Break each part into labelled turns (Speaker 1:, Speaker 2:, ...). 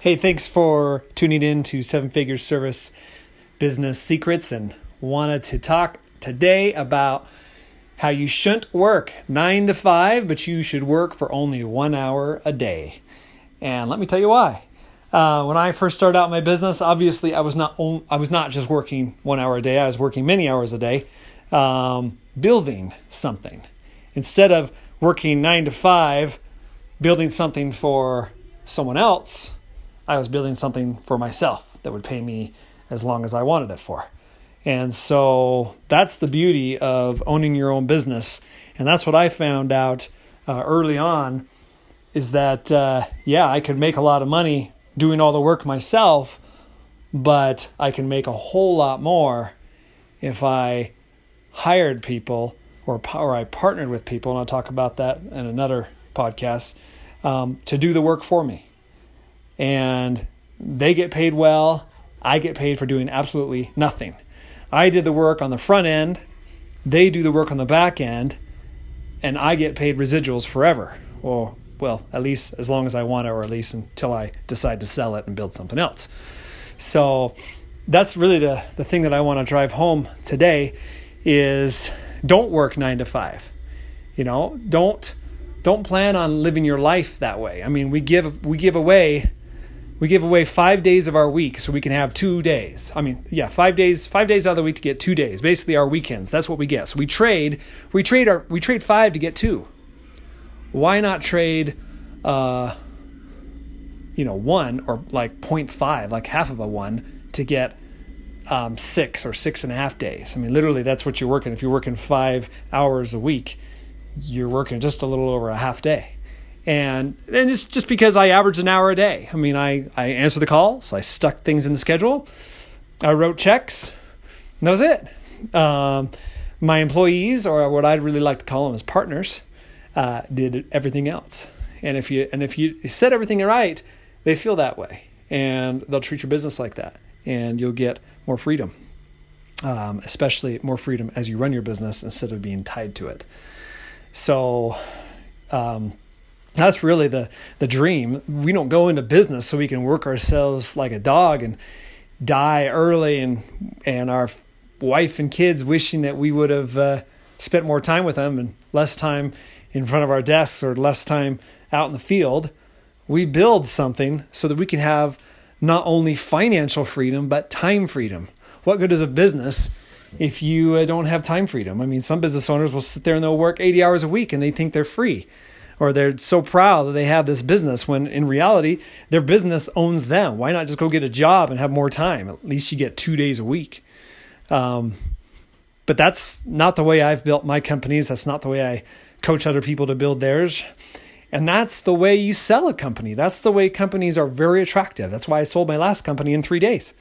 Speaker 1: Hey, thanks for tuning in to Seven Figure Service Business Secrets and wanted to talk today about how you shouldn't work nine to five, but you should work for only one hour a day. And let me tell you why. Uh, when I first started out my business, obviously I was not on, I was not just working one hour a day. I was working many hours a day, um, building something. Instead of working nine to five, building something for someone else, I was building something for myself that would pay me as long as I wanted it for. And so that's the beauty of owning your own business. And that's what I found out uh, early on is that, uh, yeah, I could make a lot of money doing all the work myself, but I can make a whole lot more if I hired people or, or I partnered with people, and I'll talk about that in another podcast, um, to do the work for me and they get paid well. I get paid for doing absolutely nothing. I did the work on the front end, they do the work on the back end, and I get paid residuals forever. Or, well, at least as long as I want it, or at least until I decide to sell it and build something else. So that's really the, the thing that I want to drive home today is don't work nine to five. You know, don't don't plan on living your life that way. I mean, we give we give away we give away five days of our week so we can have two days. I mean, yeah, five days, five days out of the week to get two days. Basically, our weekends. That's what we get. So we trade, we trade our, we trade five to get two. Why not trade, uh, you know, one or like 0.5, like half of a one to get um, six or six and a half days? I mean, literally, that's what you're working. If you're working five hours a week, you're working just a little over a half day and and it's just because I average an hour a day. I mean, I I answer the calls, I stuck things in the schedule, I wrote checks, and that was it. Um, my employees, or what I'd really like to call them as partners, uh, did everything else. And if you and if you set everything right, they feel that way, and they'll treat your business like that, and you'll get more freedom, um, especially more freedom as you run your business instead of being tied to it. So. Um, that's really the the dream. We don't go into business so we can work ourselves like a dog and die early, and and our wife and kids wishing that we would have uh, spent more time with them and less time in front of our desks or less time out in the field. We build something so that we can have not only financial freedom but time freedom. What good is a business if you uh, don't have time freedom? I mean, some business owners will sit there and they'll work 80 hours a week and they think they're free or they're so proud that they have this business when in reality their business owns them. Why not just go get a job and have more time? At least you get two days a week. Um, but that's not the way I've built my companies. That's not the way I coach other people to build theirs. And that's the way you sell a company. That's the way companies are very attractive. That's why I sold my last company in three days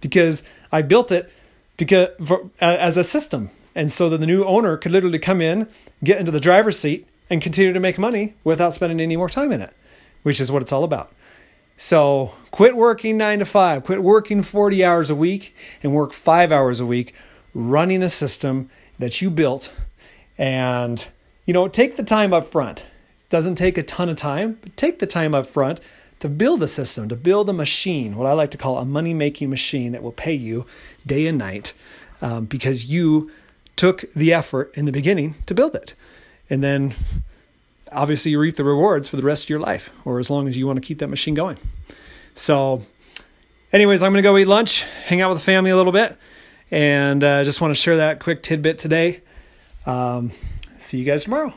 Speaker 1: because I built it because for, as a system. And so that the new owner could literally come in, get into the driver's seat, and continue to make money without spending any more time in it, which is what it's all about. So quit working nine to five, quit working 40 hours a week, and work five hours a week running a system that you built. And, you know, take the time up front. It doesn't take a ton of time, but take the time up front to build a system, to build a machine, what I like to call a money making machine that will pay you day and night um, because you took the effort in the beginning to build it and then obviously you reap the rewards for the rest of your life or as long as you want to keep that machine going. So, anyways, I'm going to go eat lunch, hang out with the family a little bit, and uh, just want to share that quick tidbit today. Um, see you guys tomorrow.